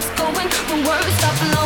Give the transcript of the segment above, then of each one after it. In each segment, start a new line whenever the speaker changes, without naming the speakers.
stops going, the words stop flowing.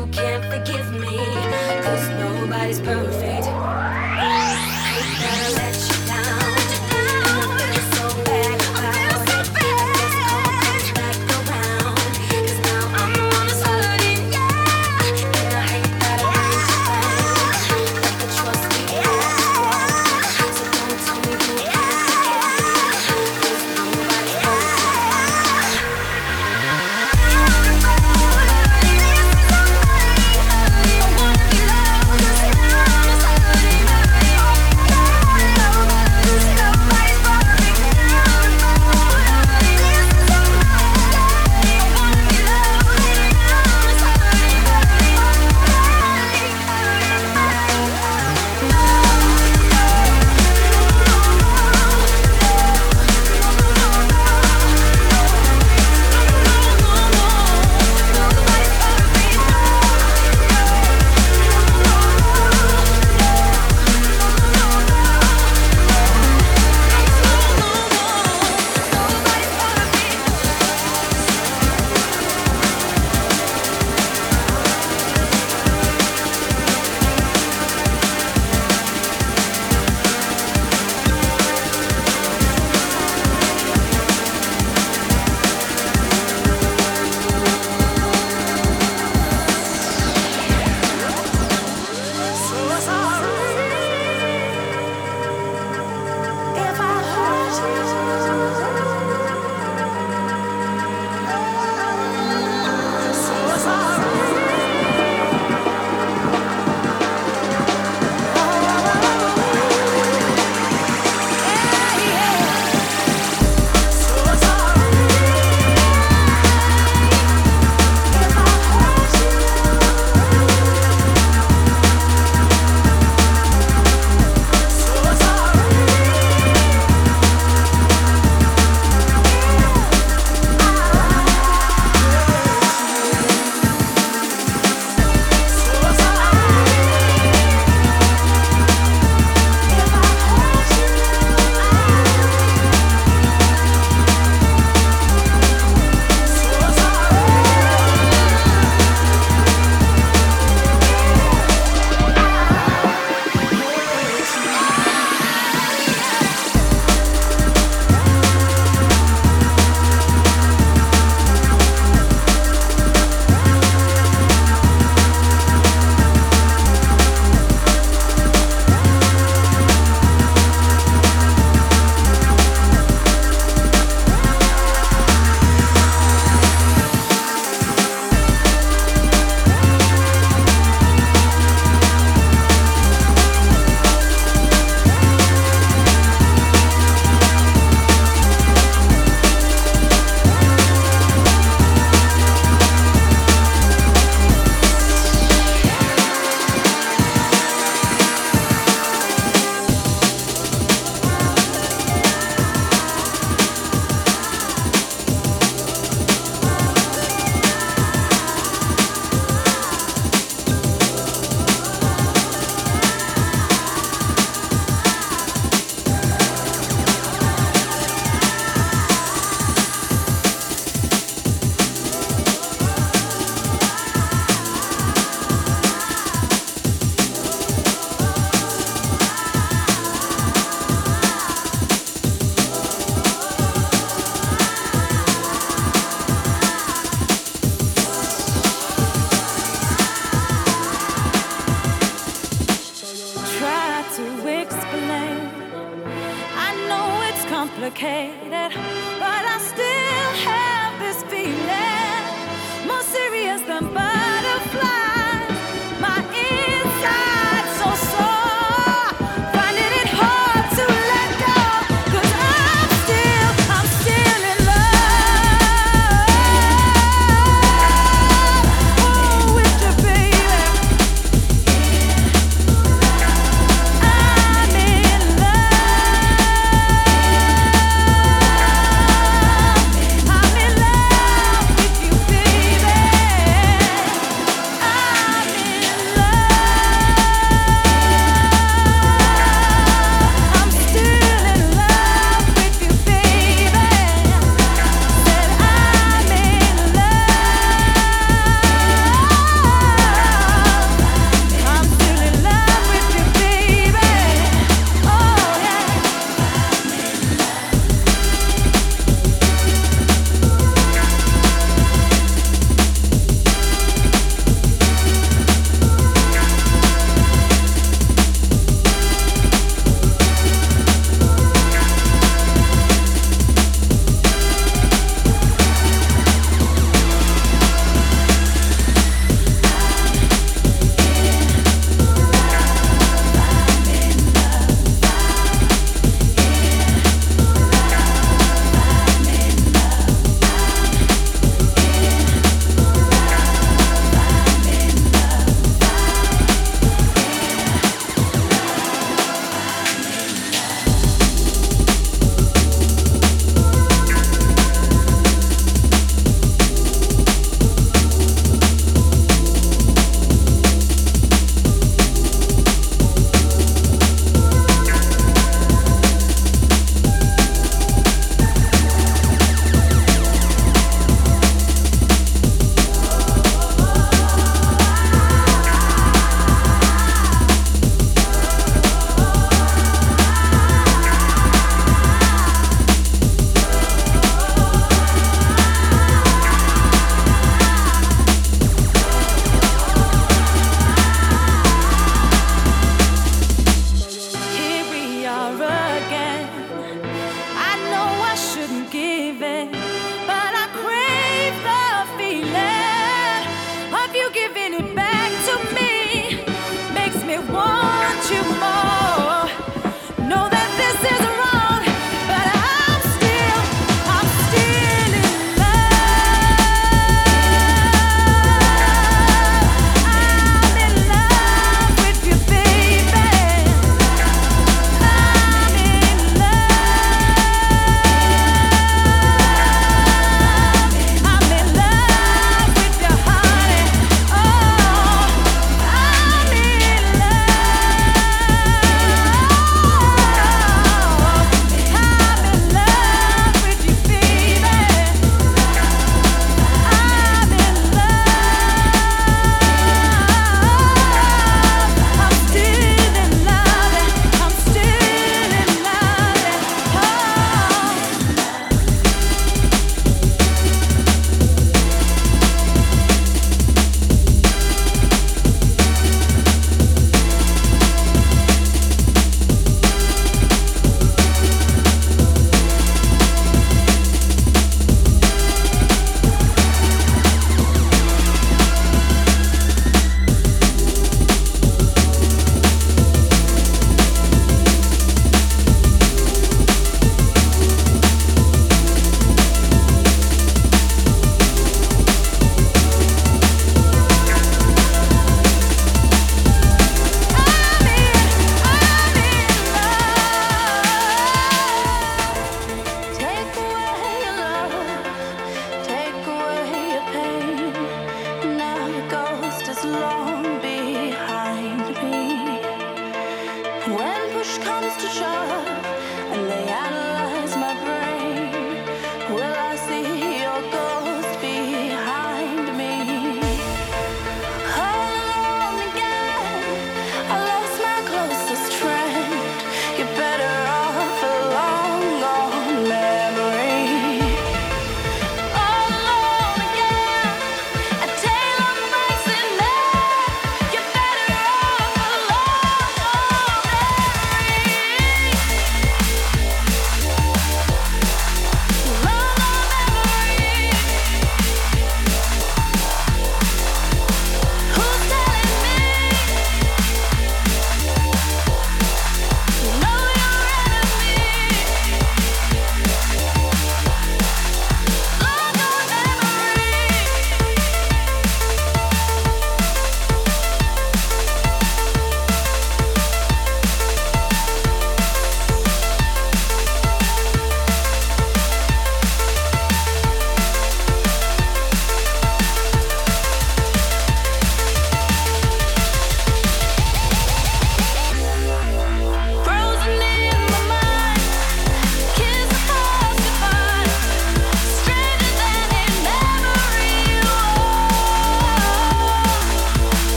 you
can't forget.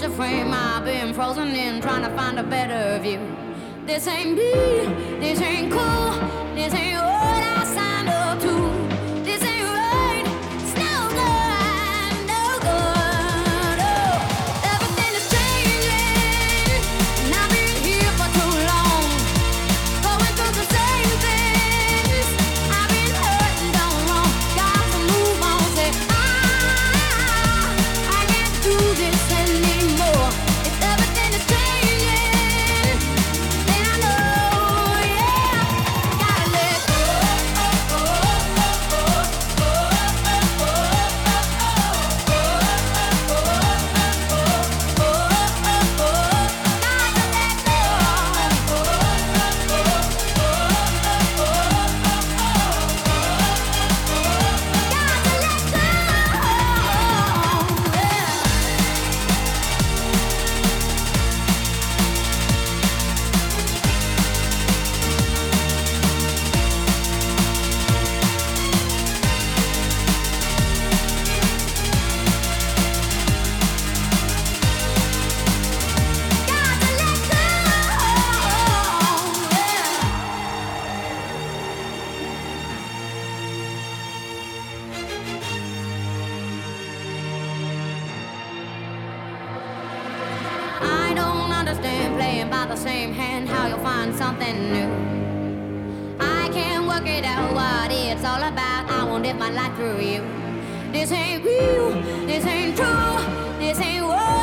Broken picture frame, I've been frozen in, trying to find a better view. This ain't me, this ain't cool, this ain't playing by the same hand, how you'll find something new. I can't work it out what it's all about. I won't live my life through you. This ain't real, this ain't true, this ain't what